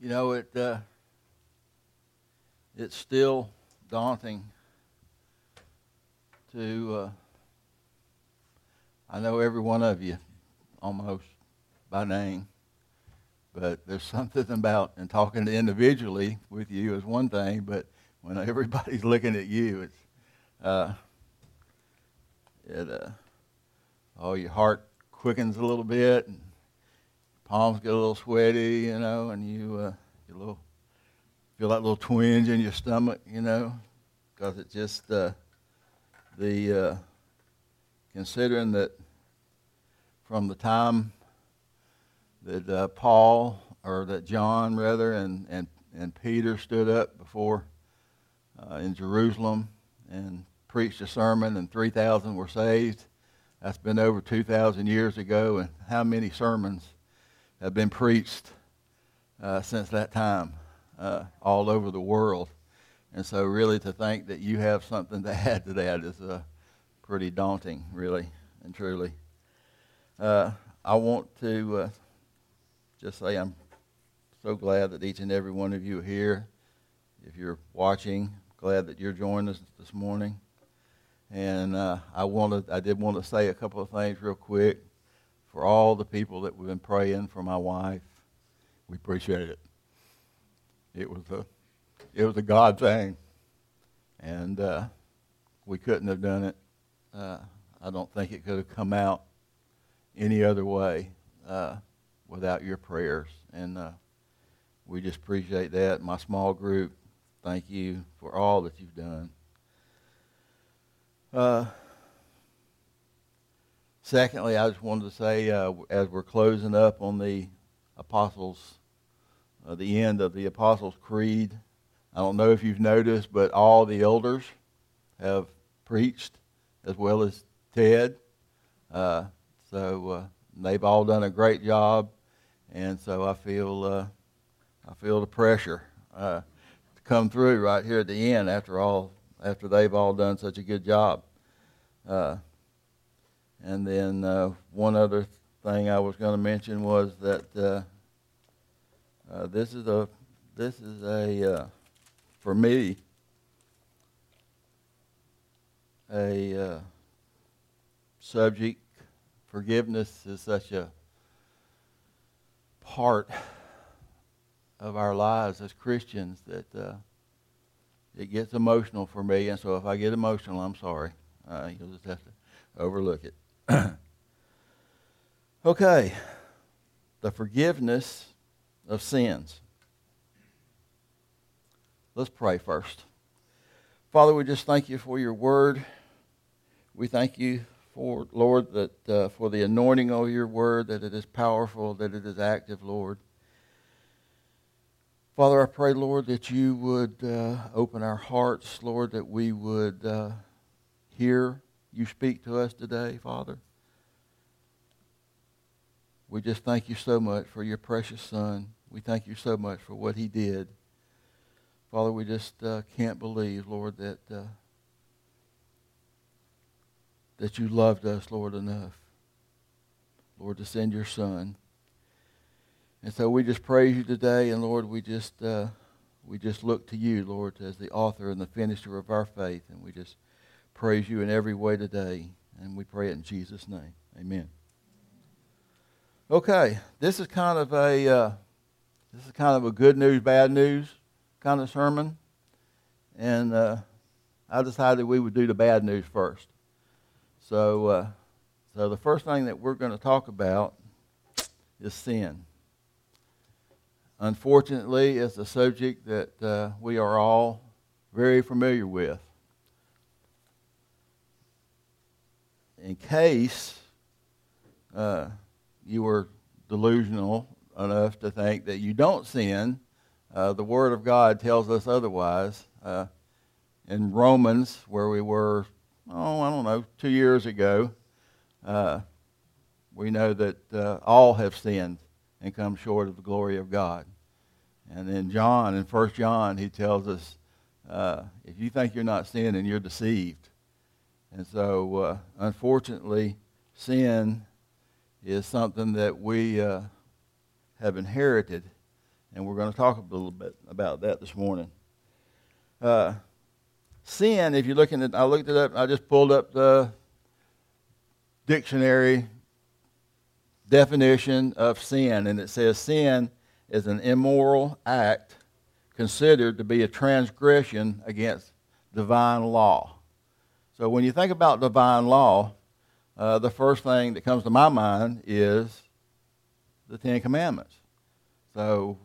You know, it uh, it's still daunting to. Uh, I know every one of you almost by name, but there's something about and talking to individually with you is one thing, but when everybody's looking at you, it's uh, it uh, oh your heart quickens a little bit and palms get a little sweaty, you know, and you uh, you little feel that little twinge in your stomach, you know, because it just uh, the uh, considering that from the time that uh, Paul or that John rather and and and Peter stood up before uh, in Jerusalem and preached a sermon and 3,000 were saved. That's been over 2,000 years ago, and how many sermons have been preached uh, since that time uh, all over the world. And so, really, to think that you have something to add to that is uh, pretty daunting, really and truly. Uh, I want to uh, just say I'm so glad that each and every one of you are here. If you're watching, glad that you're joining us this morning. And uh, I wanted, I did want to say a couple of things real quick for all the people that we've been praying for my wife. We appreciate it. It was a, it was a God thing, and uh, we couldn't have done it. Uh, I don't think it could have come out any other way uh, without your prayers, and uh, we just appreciate that. My small group, thank you for all that you've done. Secondly, I just wanted to say, uh, as we're closing up on the Apostles, uh, the end of the Apostles' Creed, I don't know if you've noticed, but all the elders have preached as well as Ted. Uh, so uh, they've all done a great job, and so I feel uh, I feel the pressure uh, to come through right here at the end after all after they've all done such a good job. And then uh, one other thing I was going to mention was that uh, uh, this is a this is a uh, for me a uh, subject. Forgiveness is such a part of our lives as Christians that uh, it gets emotional for me. And so if I get emotional, I'm sorry. you'll just have to overlook it. okay, the forgiveness of sins. Let's pray first. Father, we just thank you for your word. We thank you for, Lord, that uh, for the anointing of your word, that it is powerful, that it is active, Lord. Father, I pray, Lord, that you would uh, open our hearts, Lord, that we would uh, hear you speak to us today, Father. We just thank you so much for your precious Son. We thank you so much for what he did. Father, we just uh, can't believe, Lord, that uh, that you loved us, Lord, enough, Lord, to send your Son. And so we just praise you today, and Lord, we just uh, we just look to you, Lord, as the author and the finisher of our faith, and we just praise you in every way today. And we pray it in Jesus' name. Amen. Okay, this is kind of a uh, this is kind of a good news, bad news kind of sermon, and uh, I decided we would do the bad news first. So, uh, so the first thing that we're going to talk about is sin. Unfortunately, it's a subject that uh, we are all very familiar with. In case uh, you were delusional enough to think that you don't sin, uh, the Word of God tells us otherwise. Uh, in Romans, where we were, oh, I don't know, two years ago, uh, we know that uh, all have sinned and come short of the glory of God. And in John, in First John, he tells us, uh, if you think you're not sinning, you're deceived. And so, uh, unfortunately, sin is something that we uh, have inherited. And we're going to talk a little bit about that this morning. Uh, sin, if you're looking at, I looked it up, I just pulled up the dictionary definition of sin, and it says sin is an immoral act considered to be a transgression against divine law. So when you think about divine law, uh, the first thing that comes to my mind is the Ten Commandments. So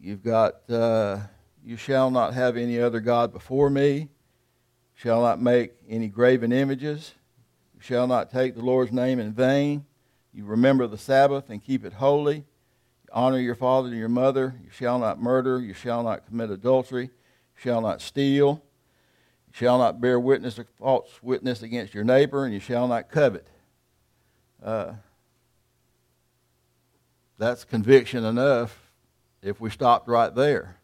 you've got, uh, you shall not have any other God before me, shall not make any graven images, you shall not take the Lord's name in vain, you remember the Sabbath and keep it holy, you honor your father and your mother, you shall not murder, you shall not commit adultery, you shall not steal shall not bear witness or false witness against your neighbor, and you shall not covet. Uh, that's conviction enough if we stopped right there.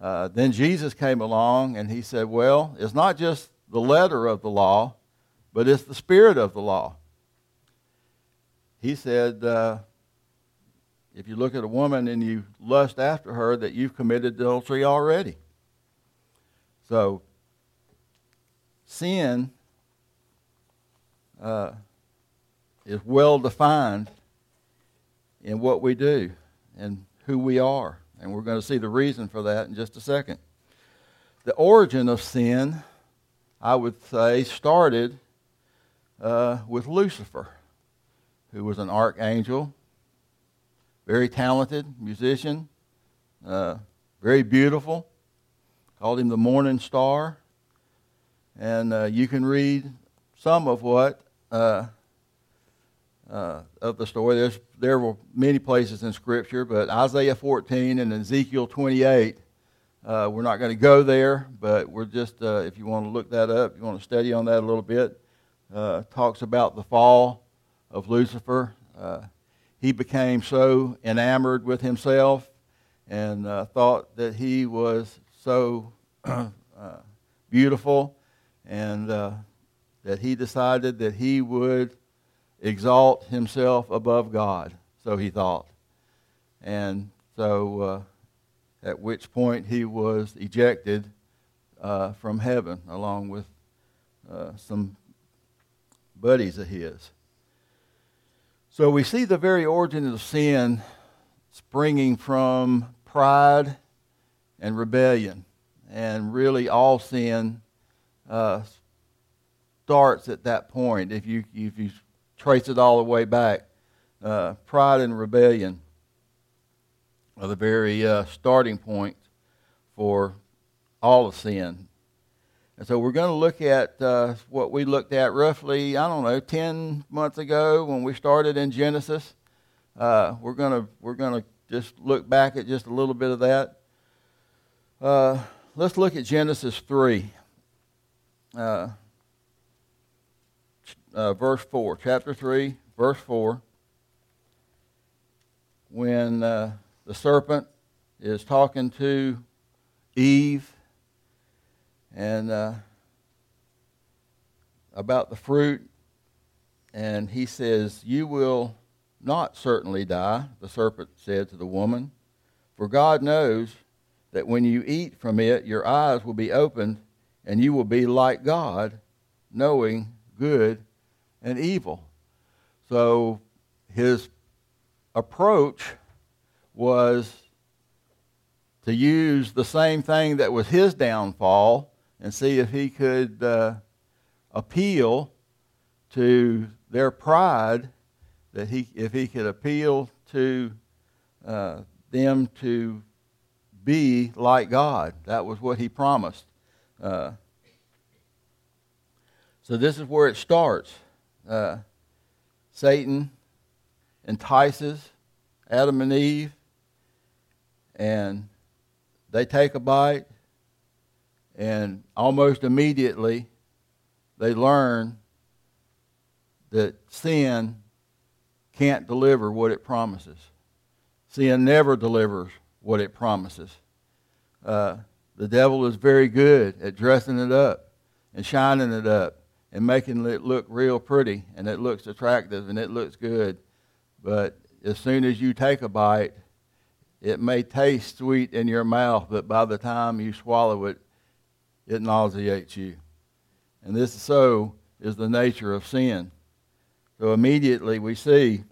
Uh, then Jesus came along and he said, Well, it's not just the letter of the law, but it's the spirit of the law. He said, uh, If you look at a woman and you lust after her, that you've committed adultery already. So sin uh, is well defined in what we do and who we are. And we're going to see the reason for that in just a second. The origin of sin, I would say, started uh, with Lucifer, who was an archangel, very talented musician, uh, very beautiful. Called him the morning star. And uh, you can read some of what uh, uh, of the story. There's, there were many places in Scripture, but Isaiah 14 and Ezekiel 28, uh, we're not going to go there, but we're just, uh, if you want to look that up, you want to study on that a little bit, uh, talks about the fall of Lucifer. he became so enamored with himself and thought that he was so beautiful and uh, that he decided that he would exalt himself above God, so he thought. And so, uh, at which point he was ejected uh, from heaven along with uh, some buddies of his. So, we see the very origin of sin springing from pride and rebellion. And really, all sin uh, starts at that point. If you if you trace it all the way back, uh, pride and rebellion are the very uh, starting point for all of sin. And so we're going to look at uh, what we looked at roughly, I don't know, 10 months ago when we started in Genesis. Uh, we're going to we're to just look back at just a little bit of that. Uh, let's look at Genesis 3 uh, uh, verse 4, chapter 3, verse 4, when uh, the serpent is talking to Eve and uh, about the fruit, and he says, You will not certainly die, the serpent said to the woman, for God knows that when you eat from it, your eyes will be opened and you will be like God, knowing good and evil. So his approach was to use the same thing that was his downfall and see if he could uh, appeal to their pride, that he, if he could appeal to uh, them to be like God. That was what he promised. Uh, so this is where it starts. Uh, Satan entices Adam and Eve, and they take a bite, and almost immediately they learn that sin can't deliver what it promises. Sin never delivers what it promises. Uh, the devil is very good at dressing it up and shining it up and making it look real pretty and it looks attractive and it looks good. But as soon as you take a bite, it may taste sweet in your mouth, but by the time you swallow it, it nauseates you. And this so is the nature of sin. So immediately we see,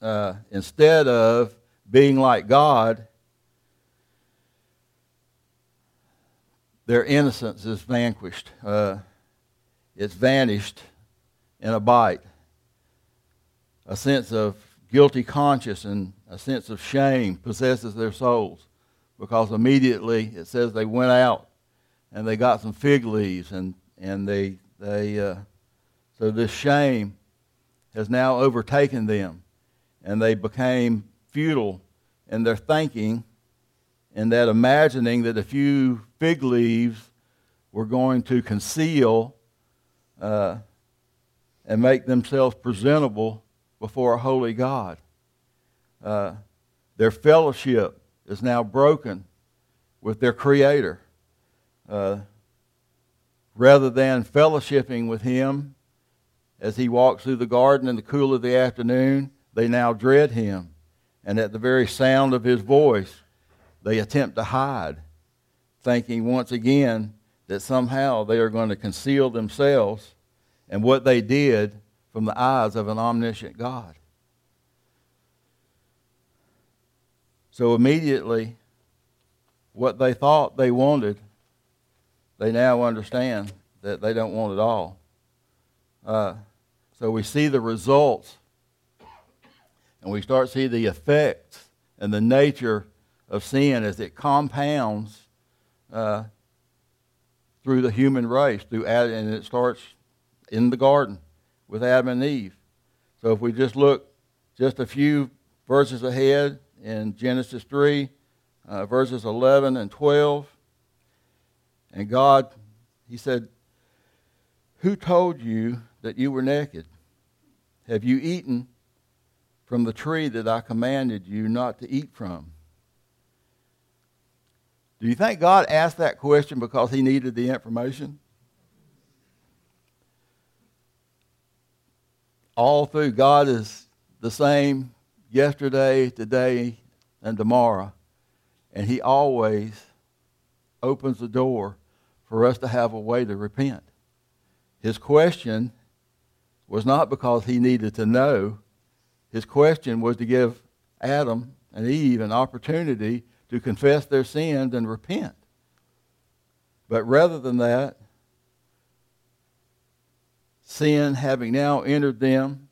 uh, instead of being like God, their innocence is vanquished. Uh, it's vanished in a bite. A sense of guilty conscience and a sense of shame possesses their souls because immediately it says they went out and they got some fig leaves and, and they, they uh, so this shame has now overtaken them and they became futile in their thinking and that imagining that a few fig leaves were going to conceal uh, and make themselves presentable before a holy God. Uh, their fellowship is now broken with their Creator. Uh, rather than fellowshipping with Him as He walks through the garden in the cool of the afternoon, they now dread Him. And at the very sound of His voice, they attempt to hide, thinking once again that somehow they are going to conceal themselves and what they did from the eyes of an omniscient God. So immediately, what they thought they wanted, they now understand that they don't want it all. Uh, so we see the results, and we start to see the effects and the nature of sin as it compounds uh, through the human race, through Adam, and it starts in the garden with Adam and Eve. So if we just look just a few verses ahead in Genesis 3, uh, verses 11 and 12, and God, He said, Who told you that you were naked? Have you eaten from the tree that I commanded you not to eat from? Do you think God asked that question because He needed the information? all through, God is the same yesterday, today, and tomorrow. And He always opens the door for us to have a way to repent. His question was not because He needed to know, His question was to give Adam and Eve an opportunity to confess their sins and repent. But rather than that, sin having now entered them,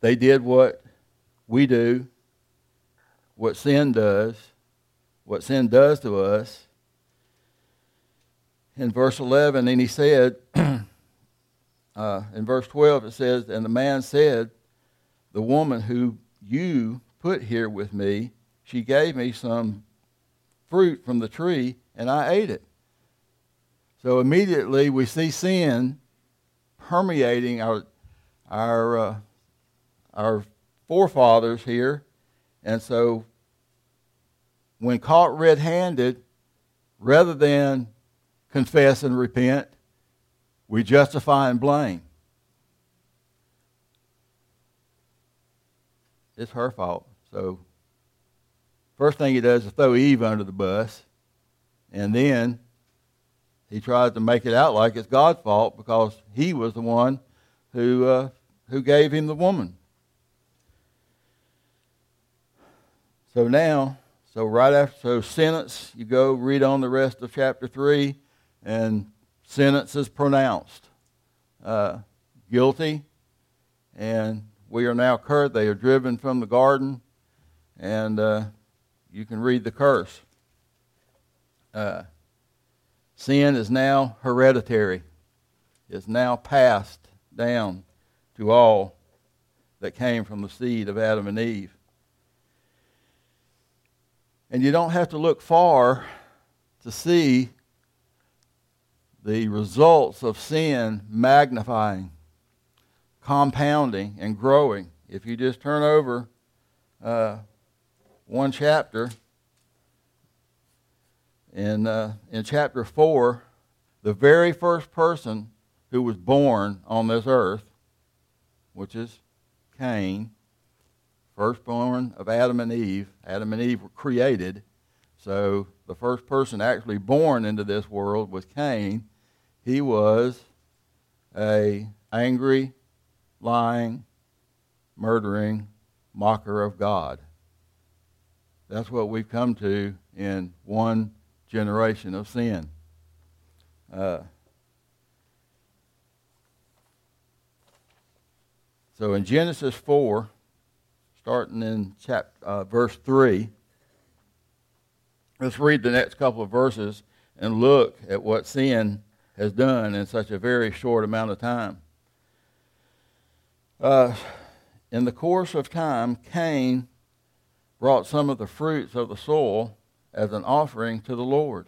they did what we do, what sin does, what sin does to us. In verse 11, and he said, uh, in verse 12, it says, And the man said, The woman who you put here with me, she gave me some fruit from the tree, and I ate it. So immediately we see sin permeating our, our, uh, our forefathers here. And so when caught red handed, rather than confess and repent, we justify and blame. It's her fault. So, first thing he does is throw Eve under the bus, and then he tries to make it out like it's God's fault because he was the one who, uh, who gave him the woman. So now, so right after, so sentence, you go read on the rest of chapter 3, and sentence is pronounced. Uh, guilty, and we are now cursed. They are driven from the garden, and uh, you can read the curse. Uh, Sin is now hereditary, is now passed down to all that came from the seed of Adam and Eve. And you don't have to look far to see the results of sin magnifying, compounding, and growing. If you just turn over uh, one chapter in, uh, in chapter 4, the very first person who was born on this earth, which is Cain, firstborn of Adam and Eve. Adam and Eve were created. So the first person actually born into this world was Cain. He was a angry, lying, murdering mocker of God. That's what we've come to in one generation of sin. Uh, so in Genesis 4, starting in chapter, uh, verse 3, let's read the next couple of verses and look at what sin has done in such a very short amount of time. Uh, in the course of time, Cain brought some of the fruits of the soil as an offering to the Lord.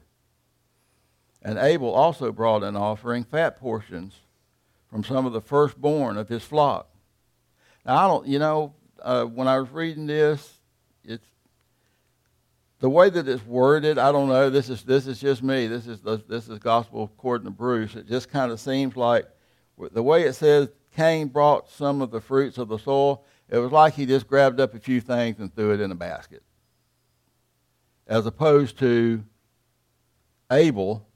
And Abel also brought an offering, fat portions, from some of the firstborn of his flock. Now, I don't, you know, uh, when I was reading this, it's the way that it's worded. I don't know. This is this is just me. This is this is gospel according to Bruce. It just kind of seems like the way it says Cain brought some of the fruits of the soil. It was like he just grabbed up a few things and threw it in a basket, as opposed to Abel,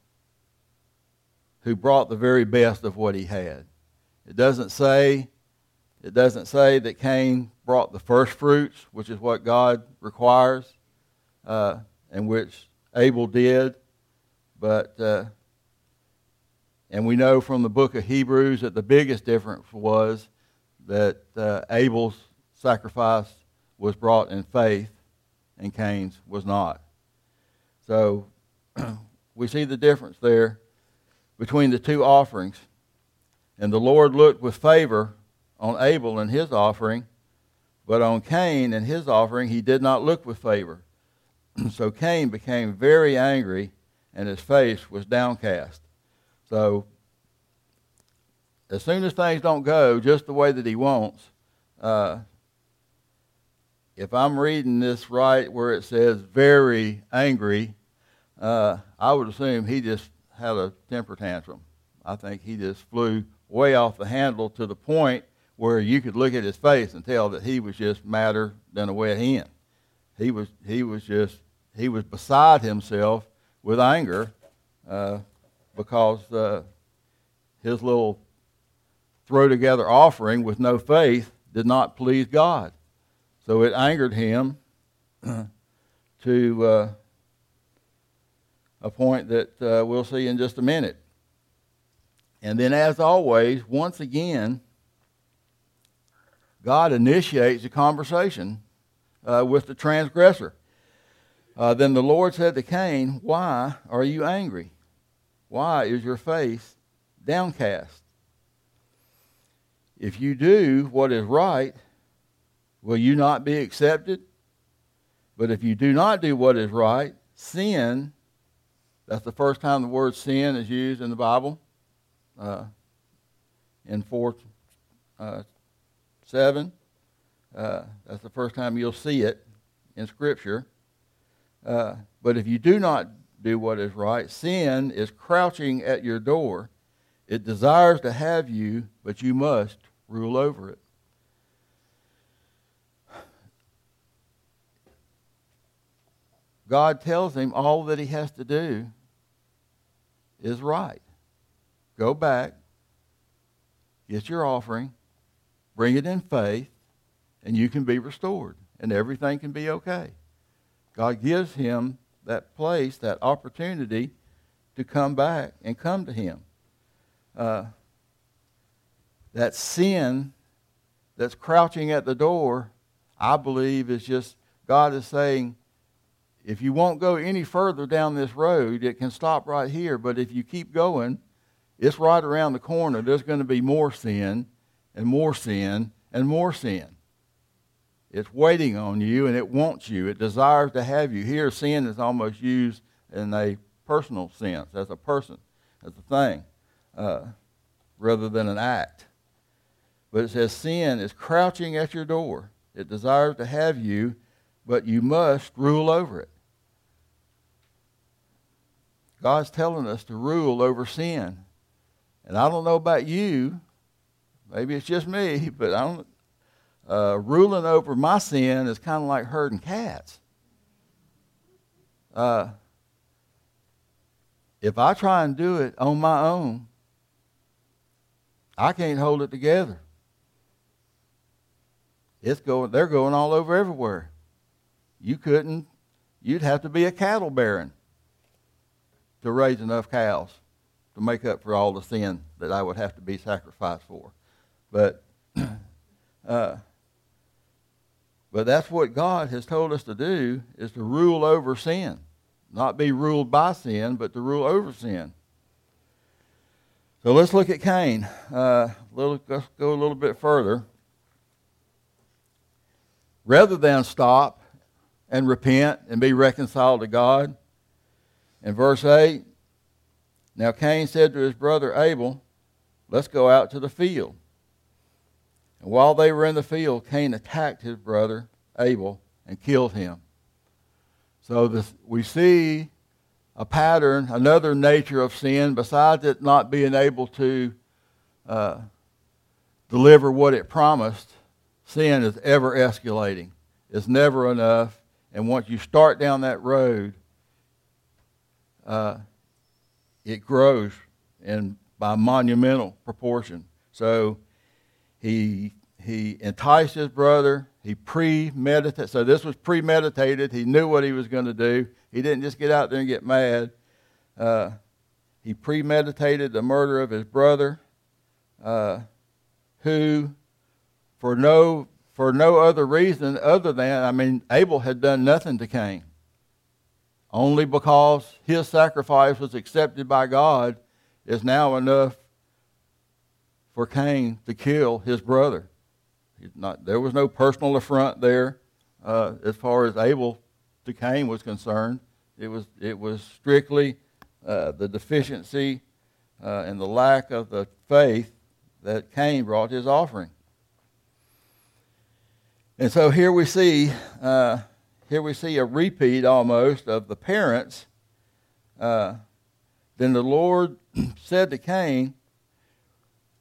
who brought the very best of what he had. It doesn't say it doesn't say that Cain brought the first fruits, which is what God requires, uh, and which Abel did. But, uh, and we know from the book of Hebrews that the biggest difference was that uh, Abel's sacrifice was brought in faith and Cain's was not. So we see the difference there between the two offerings. And the Lord looked with favor on Abel and his offering, but on Cain and his offering he did not look with favor. so Cain became very angry, and his face was downcast. So as soon as things don't go just the way that he wants, uh, if I'm reading this right where it says very angry, uh, I would assume he just had a temper tantrum. I think he just flew way off the handle to the point where you could look at his face and tell that he was just madder than a wet hen. He was, he was just, he was beside himself with anger uh, because uh, his little throw together offering with no faith did not please God. So it angered him to uh, a point that uh, we'll see in just a minute. And then, as always, once again, God initiates a conversation uh, with the transgressor. Uh, then the Lord said to Cain, Why are you angry? Why is your face downcast? If you do what is right, will you not be accepted? But if you do not do what is right, sin, that's the first time the word sin is used in the Bible, uh, in 4 uh, 7. Uh, that's the first time you'll see it in Scripture. Uh, but if you do not do what is right, sin is crouching at your door. It desires to have you, but you must rule over it. God tells him all that he has to do is right. Go back, get your offering, bring it in faith, and you can be restored, and everything can be okay. God gives him that place, that opportunity to come back and come to him. Uh, that sin that's crouching at the door, I believe, is just God is saying, if you won't go any further down this road, it can stop right here. But if you keep going, it's right around the corner. There's going to be more sin and more sin and more sin. It's waiting on you and it wants you. It desires to have you. Here, sin is almost used in a personal sense, as a person, as a thing, uh, rather than an act. But it says sin is crouching at your door. It desires to have you, but you must rule over it. God's telling us to rule over sin. And I don't know about you, maybe it's just me, but I don't. uh, ruling over my sin is kind of like herding cats. Uh, if I try and do it on my own, I can't hold it together. It's going, they're going all over everywhere. You couldn't, you'd have to be a cattle baron to raise enough cows to make up for all the sin that I would have to be sacrificed for. But, uh, but that's what God has told us to do is to rule over sin. Not be ruled by sin, but to rule over sin. So let's look at Cain. Uh, little, let's go a little bit further. Rather than stop and repent and be reconciled to God, in verse 8, now Cain said to his brother Abel, Let's go out to the field. And while they were in the field, Cain attacked his brother Abel and killed him. So this, we see a pattern, another nature of sin, besides it not being able to uh, deliver what it promised, sin is ever escalating. It's never enough. And once you start down that road, uh, it grows in by monumental proportion. So he he enticed his brother. He premeditated. So this was premeditated. He knew what he was going to do. He didn't just get out there and get mad. Uh, he premeditated the murder of his brother, uh, who, for no for no other reason other than I mean Abel had done nothing to Cain. Only because his sacrifice was accepted by God is now enough for Cain to kill his brother. Not, there was no personal affront there uh, as far as Abel to Cain was concerned. It was, it was strictly uh, the deficiency uh, and the lack of the faith that Cain brought his offering. And so here we see, uh, here we see a repeat almost of the parents. Uh, then the Lord said to Cain,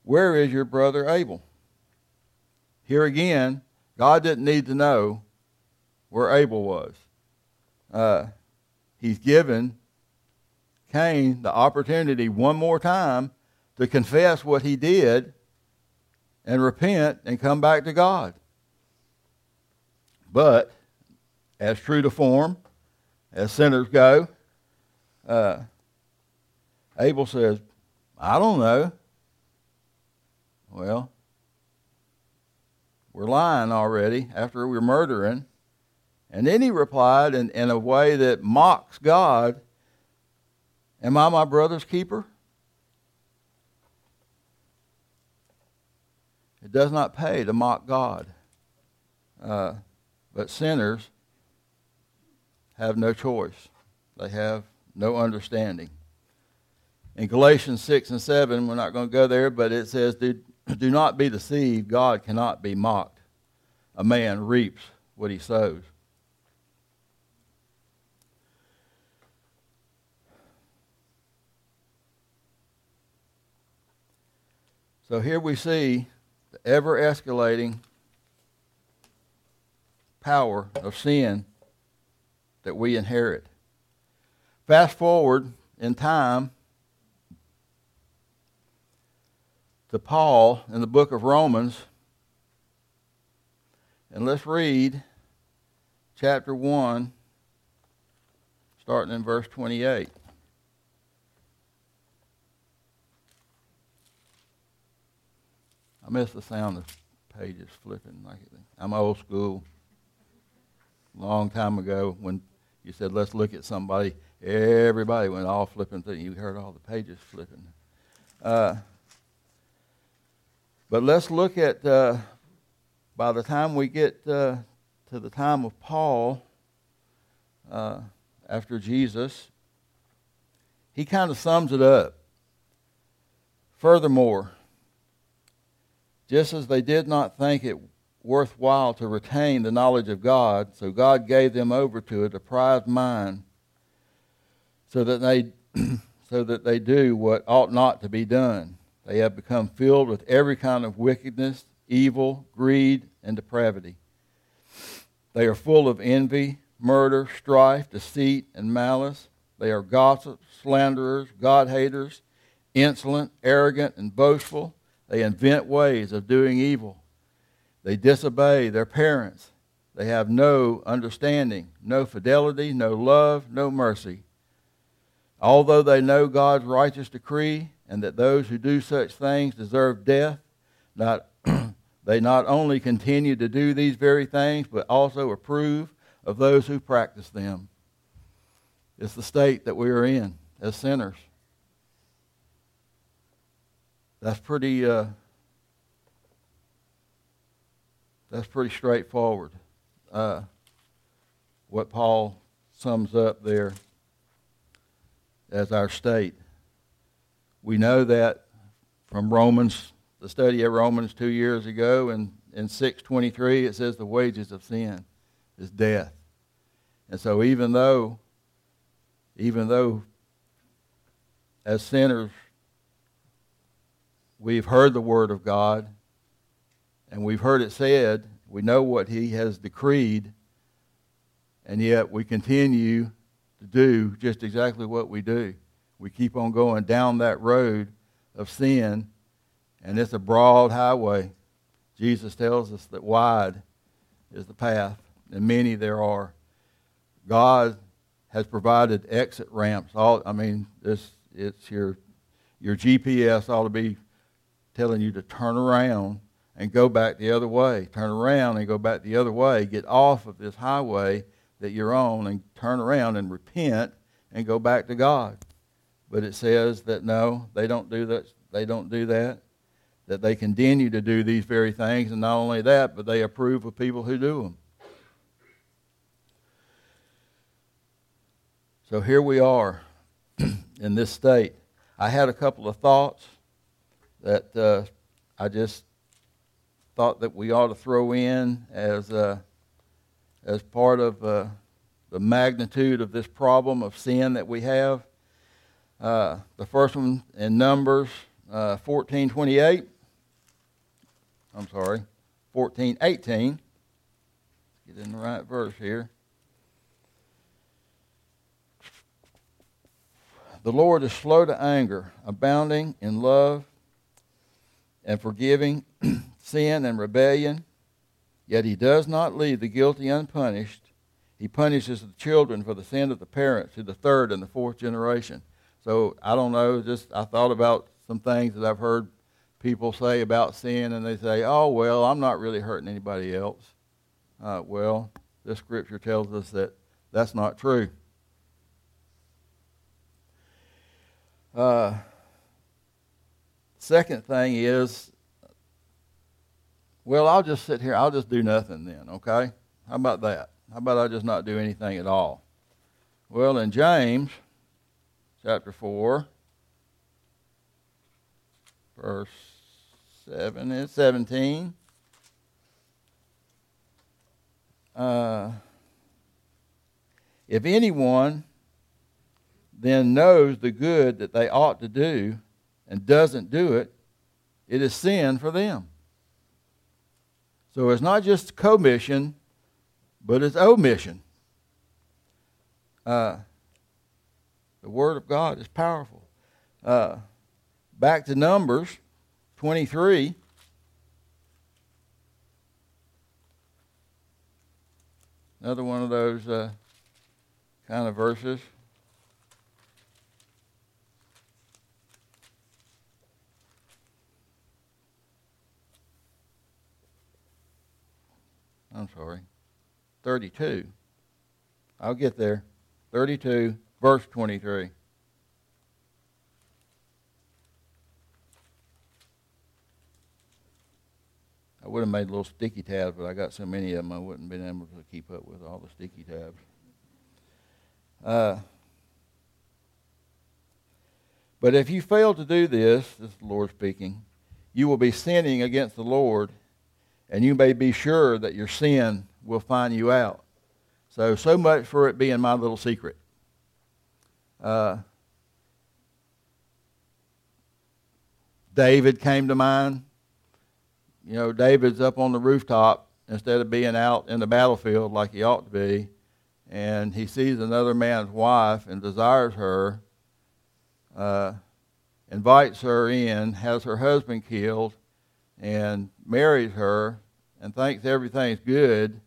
Where is your brother Abel? Here again, God didn't need to know where Abel was. Uh, he's given Cain the opportunity one more time to confess what he did and repent and come back to God. But, as true to form, as sinners go, uh, Abel says, I don't know. Well, we're lying already after we're murdering. And then he replied in, in a way that mocks God Am I my brother's keeper? It does not pay to mock God. Uh, but sinners have no choice, they have no understanding. In Galatians 6 and 7, we're not going to go there, but it says, Do, do not be deceived. God cannot be mocked. A man reaps what he sows. So here we see the ever escalating power of sin that we inherit. Fast forward in time to Paul in the book of Romans, and let's read chapter 1, starting in verse 28. I miss the sound of pages flipping like. I'm old school. Long time ago, when you said, let's look at somebody, everybody went all flipping through. You heard all the pages flipping. Uh, but let's look at, uh, by the time we get uh, to the time of Paul, uh, after Jesus, he kind of sums it up. Furthermore, just as they did not think it worthwhile to retain the knowledge of God, so God gave them over to a deprived mind so that they so that they do what ought not to be done. They have become filled with every kind of wickedness evil, greed, and depravity. They are full of envy, murder, strife, deceit, and malice. They are gossips, slanderers, God haters, insolent, arrogant, and boastful. They invent ways of doing evil. They disobey their parents. They have no understanding, no fidelity, no love, no mercy. Although they know God's righteous decree and that those who do such things deserve death, not, they not only continue to do these very things, but also approve of those who practice them. It's the state that we are in as sinners. That's pretty. Uh, that's pretty straightforward. Uh, what Paul sums up there as our state. We know that from Romans, the study of Romans two years ago, and in 623 it says the wages of sin is death. And so even though, even though as sinners we've heard the word of God and we've heard it said, we know what he has decreed, and yet we continue to do just exactly what we do. We keep on going down that road of sin, and it's a broad highway. Jesus tells us that wide is the path, and many there are. God has provided exit ramps. All I mean, this it's your your GPS ought to be telling you to turn around and go back the other way. Turn around and go back the other way. Get off of this highway that you're on and turn around and repent and go back to God. But it says that no, they don't do that. They don't do that. That they continue to do these very things, and not only that, but they approve of people who do them. So here we are in this state. I had a couple of thoughts that uh, I just thought that we ought to throw in as uh, as part of uh, the magnitude of this problem of sin that we have. Uh, the first one in Numbers uh, 14:28. I'm sorry, 14:18. Get in the right verse here. The Lord is slow to anger, abounding in love and forgiving sin and rebellion Yet he does not leave the guilty unpunished. He punishes the children for the sin of the parents to the third and the fourth generation. So I don't know, just I thought about some things that I've heard people say about sin, and they say, oh, well, I'm not really hurting anybody else. Uh, well, this scripture tells us that that's not true. Uh, second thing is well, I'll just sit here. I'll just do nothing then, okay? How about that? How about I just not do anything at all? Well, in James chapter 4, verse 7 and 17. Uh, if anyone then knows the good that they ought to do and doesn't do it, it is sin for them. So it's not just commission, but it's omission. Uh, the Word of God is powerful. Uh, back to Numbers 23. Another one of those uh, kind of verses. I'm sorry, 32. I'll get there. 32, verse 23. I would have made little sticky tabs, but I got so many of them I wouldn't have been able to keep up with all the sticky tabs. Uh, but if you fail to do this, this is the Lord speaking, you will be sinning against the Lord and you may be sure that your sin will find you out. So, so much for it being my little secret. Uh, David came to mind. you know, David's up on the rooftop instead of being out in the battlefield like he ought to be, and he sees another man's wife and desires her, uh, invites her in, has her husband killed, and marries her, and thinks everything's good,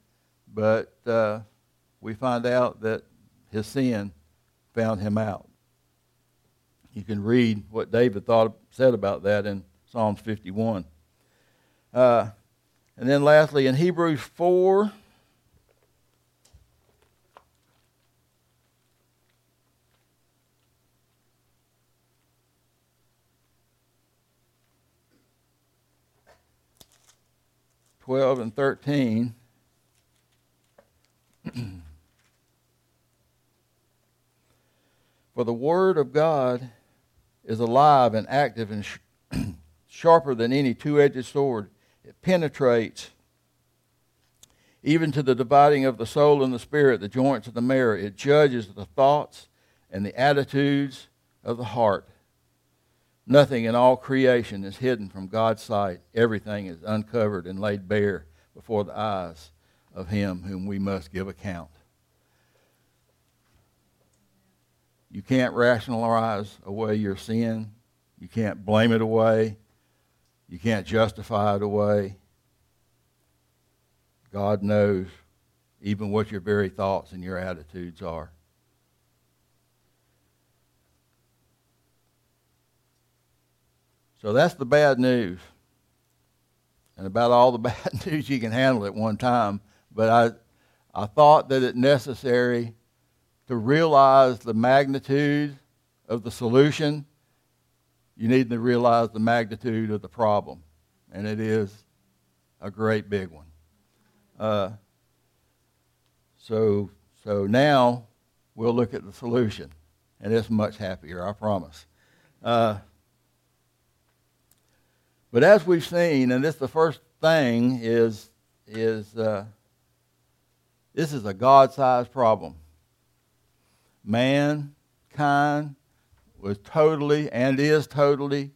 but uh, we find out that his sin found him out. You can read what David thought said about that in Psalms 51. Uh, and then lastly, in Hebrews 4, Twelve and thirteen. For the word of God is alive and active and sh- sharper than any two edged sword. It penetrates even to the dividing of the soul and the spirit, the joints of the marrow. It judges the thoughts and the attitudes of the heart. Nothing in all creation is hidden from God's sight. Everything is uncovered and laid bare before the eyes of Him whom we must give account. You can't rationalize away your sin. You can't blame it away. You can't justify it away. God knows even what your very thoughts and your attitudes are. So that's the bad news. And about all the bad news you can handle at one time. But I, I thought that it necessary to realize the magnitude of the solution you need to realize the magnitude of the problem. And it is a great big one. Uh, so, so now we'll look at the solution. And it's much happier, I promise. Uh, but as we've seen, and this the first thing is, is uh, this is a God sized problem. Mankind was totally and is totally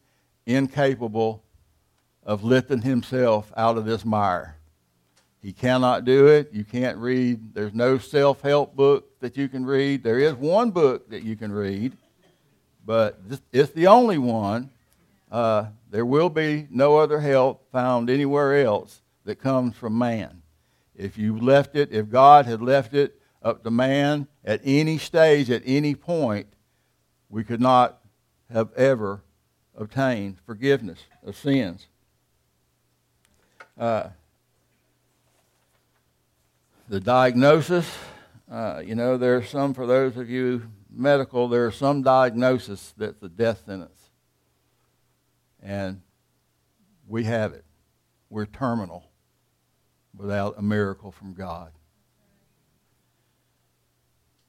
incapable of lifting himself out of this mire. He cannot do it. You can't read. There's no self help book that you can read. There is one book that you can read, but it's the only one. Uh, there will be no other help found anywhere else that comes from man. If you left it, if God had left it up to man at any stage, at any point, we could not have ever obtained forgiveness of sins. Uh, the diagnosis, uh, you know, there are some, for those of you medical, there are some diagnosis that's a death sentence. And we have it. We're terminal without a miracle from God.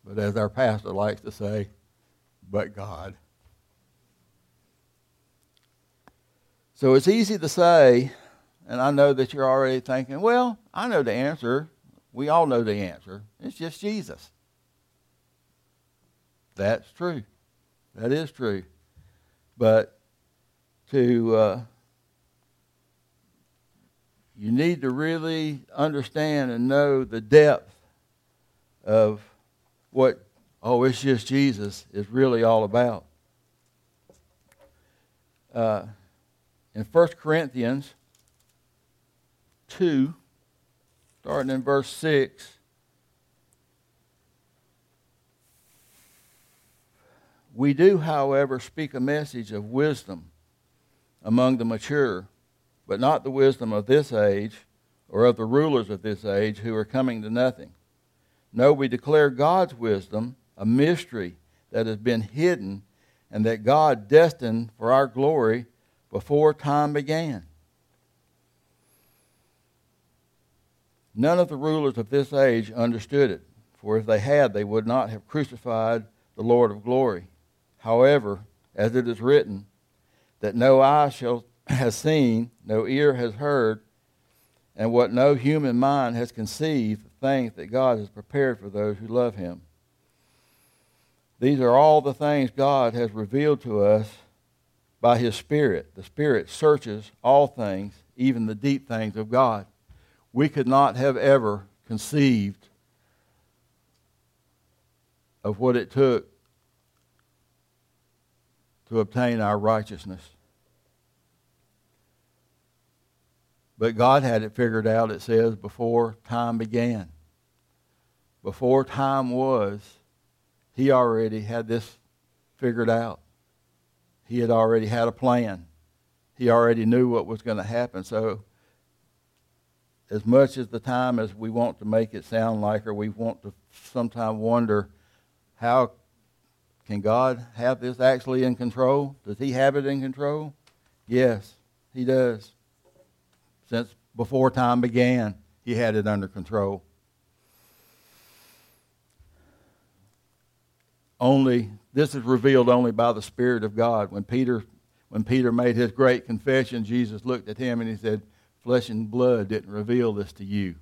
But as our pastor likes to say, but God. So it's easy to say, and I know that you're already thinking, well, I know the answer. We all know the answer. It's just Jesus. That's true. That is true. But to uh, you need to really understand and know the depth of what oh, it's just Jesus is really all about. Uh, in 1 Corinthians 2, starting in verse 6, we do, however, speak a message of wisdom among the mature, but not the wisdom of this age or of the rulers of this age who are coming to nothing. No, we declare God's wisdom a mystery that has been hidden and that God destined for our glory before time began. None of the rulers of this age understood it, for if they had, they would not have crucified the Lord of glory. However, as it is written, that no eye shall has seen, no ear has heard, and what no human mind has conceived, the things that God has prepared for those who love him. These are all the things God has revealed to us by His Spirit. The Spirit searches all things, even the deep things of God. We could not have ever conceived of what it took obtain our righteousness. But God had it figured out, it says, before time began. Before time was, He already had this figured out. He had already had a plan. He already knew what was going to happen. So, as much as the time as we want to make it sound like, or we want to sometimes wonder, how can God have this actually in control? Does He have it in control? Yes, He does. Since before time began, He had it under control. Only this is revealed only by the Spirit of God. When Peter when Peter made his great confession, Jesus looked at him and he said, Flesh and blood didn't reveal this to you.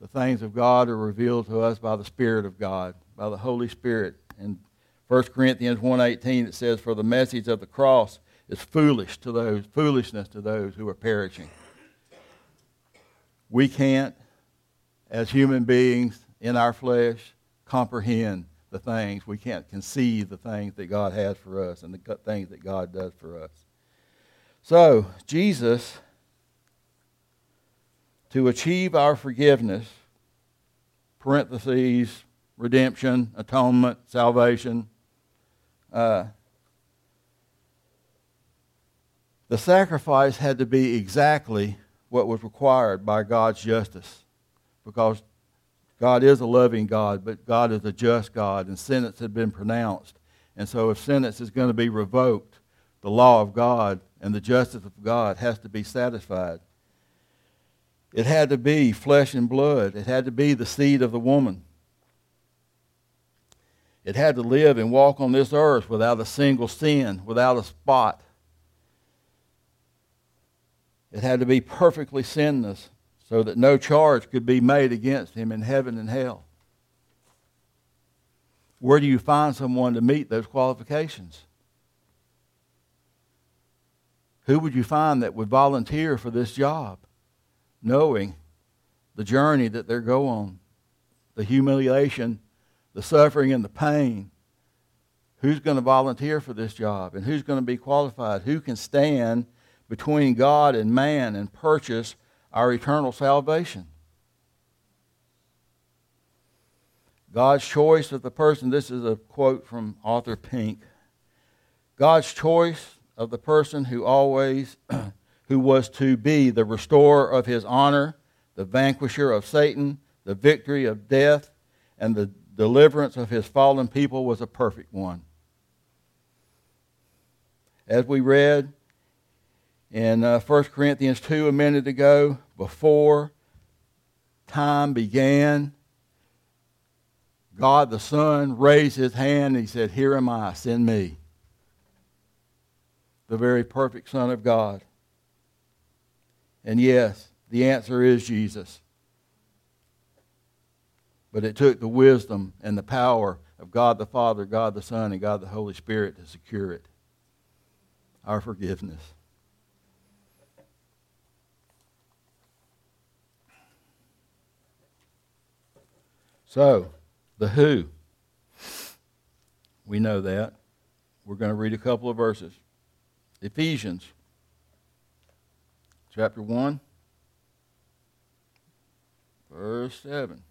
The things of God are revealed to us by the Spirit of God, by the Holy Spirit. In 1 Corinthians 1.18 it says, For the message of the cross is foolish to those, foolishness to those who are perishing. We can't, as human beings in our flesh, comprehend the things. We can't conceive the things that God has for us and the things that God does for us. So, Jesus, to achieve our forgiveness, parentheses, redemption, atonement, salvation, uh, the sacrifice had to be exactly what was required by God's justice because God is a loving God, but God is a just God, and sentence had been pronounced. And so, if sentence is going to be revoked, the law of God and the justice of God has to be satisfied. It had to be flesh and blood, it had to be the seed of the woman. It had to live and walk on this earth without a single sin, without a spot. It had to be perfectly sinless so that no charge could be made against him in heaven and hell. Where do you find someone to meet those qualifications? Who would you find that would volunteer for this job, knowing the journey that they're going the humiliation, the suffering, and the pain? Who's going to volunteer for this job? And who's going to be qualified? Who can stand between God and man and purchase our eternal salvation. God's choice of the person, this is a quote from Arthur Pink. God's choice of the person who always, who was to be the restorer of his honor, the vanquisher of Satan, the victory of death, and the deliverance of his fallen people was a perfect one. As we read in uh, 1 Corinthians 2 a minute ago, before time began, God the Son raised his hand and he said, Here am I, send me. The very perfect Son of God. And yes, the answer is Jesus. But it took the wisdom and the power of God the Father, God the Son, and God the Holy Spirit to secure it. Our forgiveness. So, the who. We know that. We're going to read a couple of verses. Ephesians chapter 1, verse 7.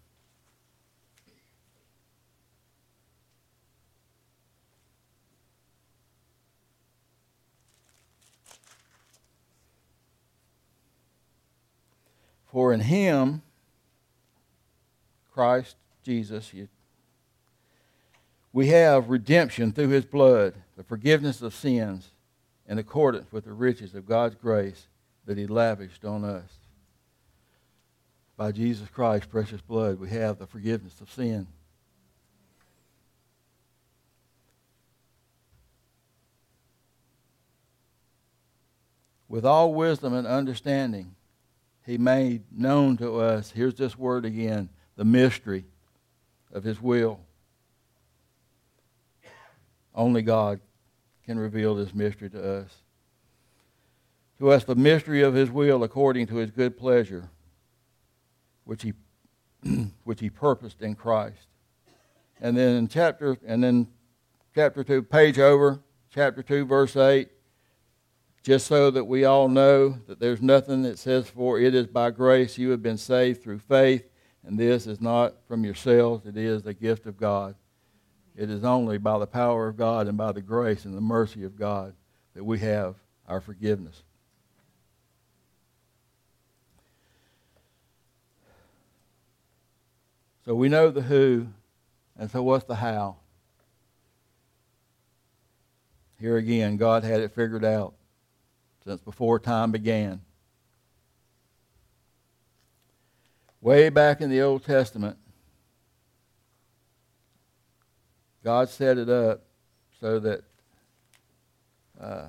For in him, Christ Jesus, we have redemption through his blood, the forgiveness of sins, in accordance with the riches of God's grace that he lavished on us. By Jesus Christ's precious blood, we have the forgiveness of sin. With all wisdom and understanding, he made known to us, here's this word again, the mystery of His will. Only God can reveal this mystery to us. to us the mystery of his will according to his good pleasure, which he, which he purposed in Christ. And then in chapter, and then chapter 2, page over, chapter 2, verse 8, just so that we all know that there's nothing that says, For it is by grace you have been saved through faith, and this is not from yourselves, it is the gift of God. It is only by the power of God and by the grace and the mercy of God that we have our forgiveness. So we know the who, and so what's the how? Here again, God had it figured out since before time began. Way back in the Old Testament, God set it up so that uh,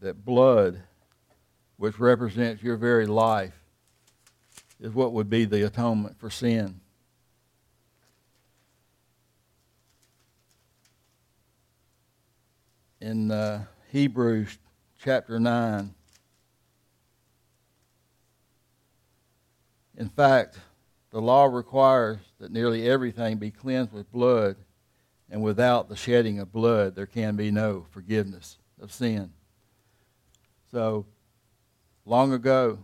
that blood, which represents your very life, is what would be the atonement for sin. In uh, Hebrews chapter 9, in fact, the law requires that nearly everything be cleansed with blood, and without the shedding of blood, there can be no forgiveness of sin. So, long ago,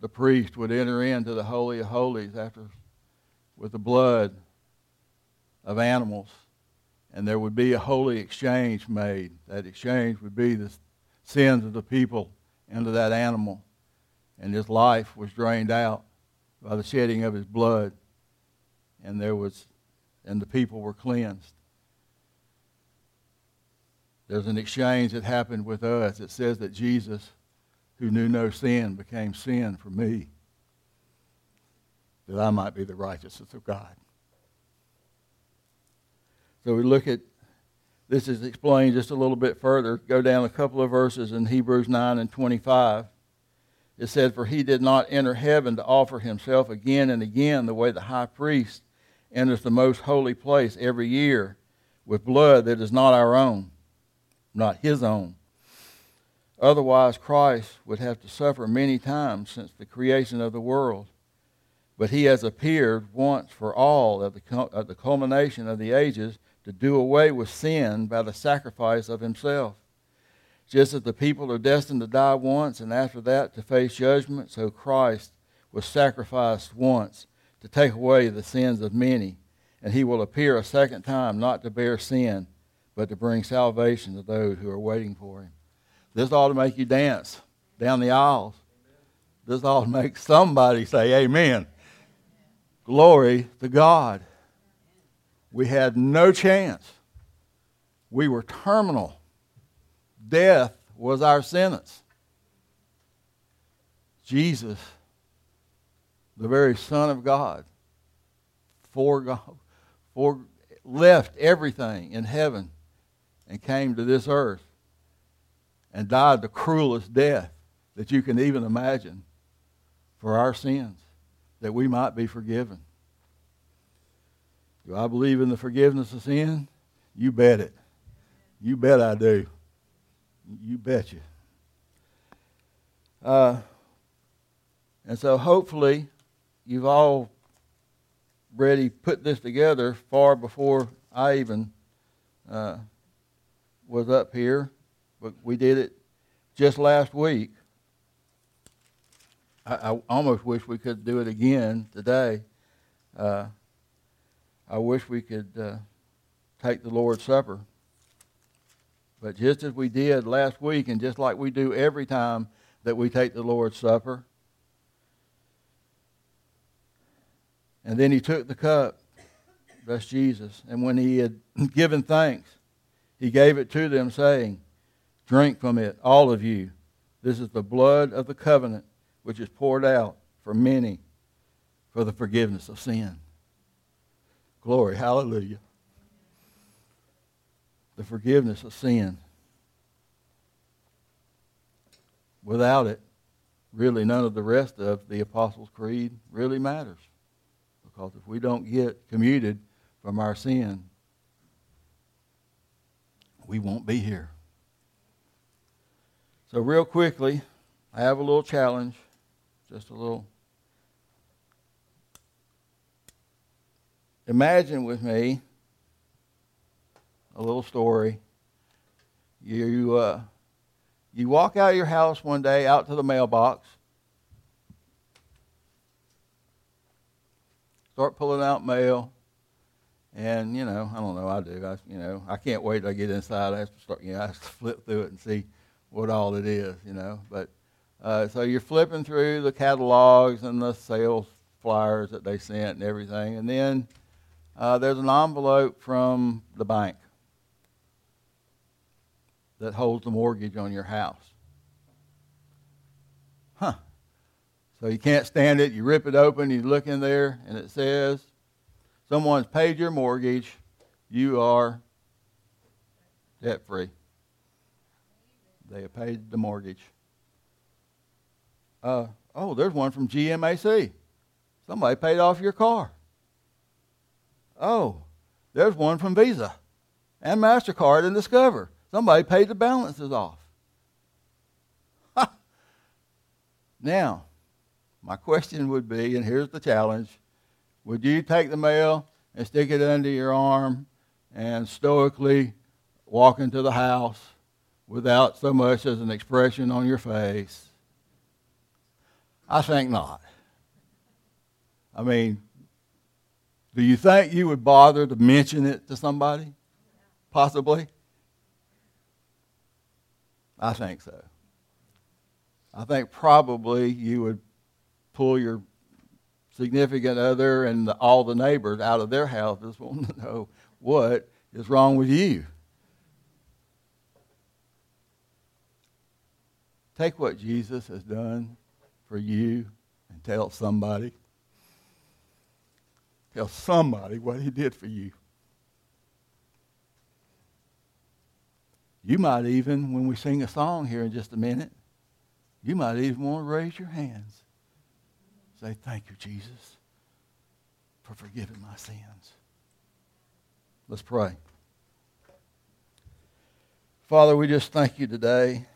the priest would enter into the Holy of Holies after with the blood of animals, and there would be a holy exchange made. That exchange would be the sins of the people into that animal, and his life was drained out by the shedding of his blood, and there was, and the people were cleansed. There's an exchange that happened with us. It says that Jesus who knew no sin became sin for me, that I might be the righteousness of God. So we look at this is explained just a little bit further. Go down a couple of verses in Hebrews 9 and 25. It said, For he did not enter heaven to offer himself again and again the way the high priest enters the most holy place every year with blood that is not our own, not his own. Otherwise, Christ would have to suffer many times since the creation of the world. But he has appeared once for all at the, at the culmination of the ages to do away with sin by the sacrifice of himself. Just as the people are destined to die once and after that to face judgment, so Christ was sacrificed once to take away the sins of many. And he will appear a second time not to bear sin, but to bring salvation to those who are waiting for him. This ought to make you dance down the aisles. This ought to make somebody say, Amen. Glory to God. We had no chance. We were terminal. Death was our sentence. Jesus, the very Son of God, for God, for left everything in heaven and came to this earth and died the cruelest death that you can even imagine for our sins, that we might be forgiven. Do I believe in the forgiveness of sin? You bet it. You bet I do. You bet you. Uh, and so hopefully you've all already put this together far before I even uh, was up here but we did it just last week. I, I almost wish we could do it again today. Uh, I wish we could uh, take the Lord's Supper. But just as we did last week, and just like we do every time that we take the Lord's Supper, and then he took the cup, that's Jesus, and when he had given thanks, he gave it to them, saying, Drink from it, all of you. This is the blood of the covenant, which is poured out for many for the forgiveness of sin. Glory, hallelujah. The forgiveness of sin. Without it, really none of the rest of the Apostles' Creed really matters. Because if we don't get commuted from our sin, we won't be here. So, real quickly, I have a little challenge, just a little. Imagine with me a little story. You, uh, you walk out of your house one day, out to the mailbox, start pulling out mail, and you know, I don't know, I do. I, you know, I can't wait I get inside. I have to start, you know, I have to flip through it and see what all it is, you know. But uh, so you're flipping through the catalogs and the sales flyers that they sent and everything, and then uh, there's an envelope from the bank that holds the mortgage on your house. Huh. So you can't stand it. You rip it open, you look in there, and it says, Someone's paid your mortgage. You are debt free. They have paid the mortgage. Uh, oh, there's one from GMAC. Somebody paid off your car. Oh, there's one from Visa and MasterCard and Discover. Somebody paid the balances off. Ha. Now, my question would be, and here's the challenge would you take the mail and stick it under your arm and stoically walk into the house without so much as an expression on your face? I think not. I mean, do you think you would bother to mention it to somebody? Possibly? I think so. I think probably you would pull your significant other and the, all the neighbors out of their houses wanting to know what is wrong with you. Take what Jesus has done for you and tell somebody. Tell somebody what he did for you. You might even, when we sing a song here in just a minute, you might even want to raise your hands Say, Thank you, Jesus, for forgiving my sins. Let's pray. Father, we just thank you today